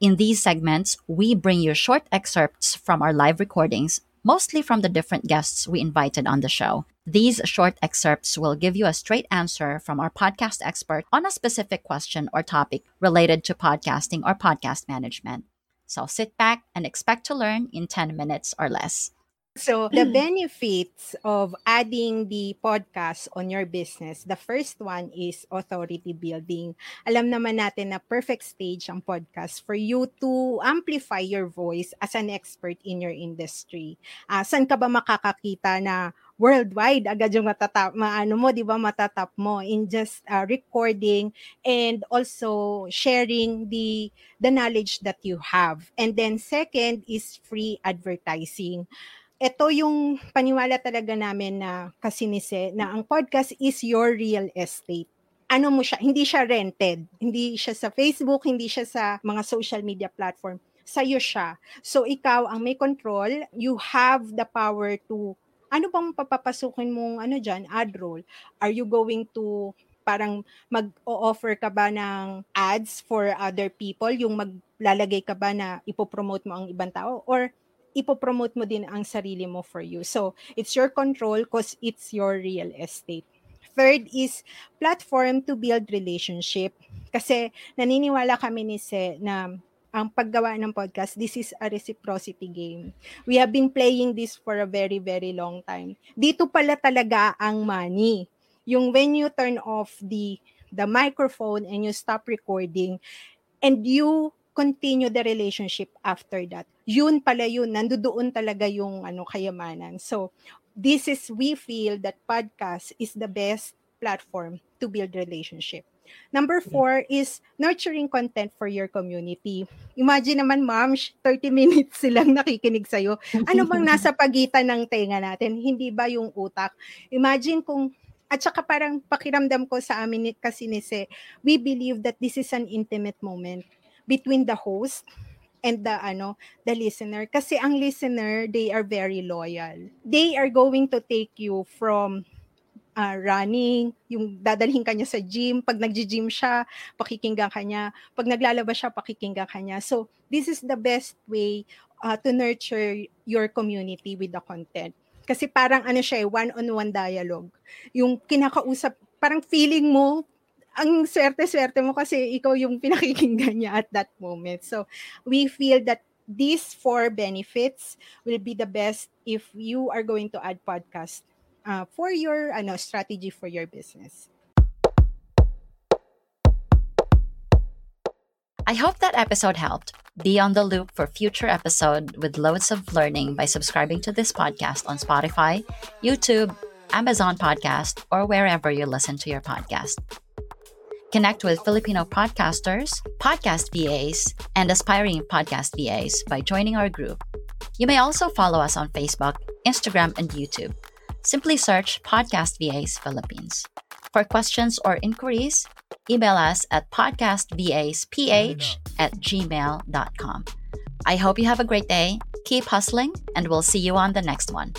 in these segments, we bring you short excerpts from our live recordings, mostly from the different guests we invited on the show. These short excerpts will give you a straight answer from our podcast expert on a specific question or topic related to podcasting or podcast management. So sit back and expect to learn in 10 minutes or less. So, the benefits of adding the podcast on your business, the first one is authority building. Alam naman natin na perfect stage ang podcast for you to amplify your voice as an expert in your industry. Uh, saan ka ba makakakita na worldwide agad yung matatap maano mo 'di ba matatap mo in just uh, recording and also sharing the the knowledge that you have and then second is free advertising ito yung paniwala talaga namin na kasinise na ang podcast is your real estate. Ano mo siya, hindi siya rented. Hindi siya sa Facebook, hindi siya sa mga social media platform. Sa'yo siya. So ikaw ang may control, you have the power to ano bang papapasukin mong ano diyan ad roll? Are you going to parang mag-offer ka ba ng ads for other people, yung maglalagay ka ba na ipopromote mo ang ibang tao or ipopromote mo din ang sarili mo for you. So, it's your control because it's your real estate. Third is platform to build relationship. Kasi naniniwala kami ni Se na ang paggawa ng podcast, this is a reciprocity game. We have been playing this for a very, very long time. Dito pala talaga ang money. Yung when you turn off the the microphone and you stop recording and you continue the relationship after that. Yun pala yun, nandoon talaga yung ano kayamanan. So, this is we feel that podcast is the best platform to build relationship. Number four is nurturing content for your community. Imagine naman, ma'am, 30 minutes silang nakikinig sa'yo. Ano bang nasa pagitan ng tenga natin? Hindi ba yung utak? Imagine kung at saka parang pakiramdam ko sa amin kasi ni Se, we believe that this is an intimate moment between the host and the ano the listener. Kasi ang listener they are very loyal. They are going to take you from uh, running yung dadalhin kanya sa gym pag nagji-gym siya pakikinggan kanya pag naglalabas siya pakikinggan kanya so this is the best way uh, to nurture your community with the content. Kasi parang ano siya one on one dialogue. Yung kinakausap parang feeling mo ang swerte-swerte mo kasi ikaw yung pinakikinggan niya at that moment. So, we feel that these four benefits will be the best if you are going to add podcast uh, for your ano strategy for your business. I hope that episode helped. Be on the loop for future episode with loads of learning by subscribing to this podcast on Spotify, YouTube, Amazon Podcast, or wherever you listen to your podcast. Connect with Filipino podcasters, podcast VAs, and aspiring podcast VAs by joining our group. You may also follow us on Facebook, Instagram, and YouTube. Simply search Podcast VAs Philippines. For questions or inquiries, email us at podcastvasph at gmail.com. I hope you have a great day, keep hustling, and we'll see you on the next one.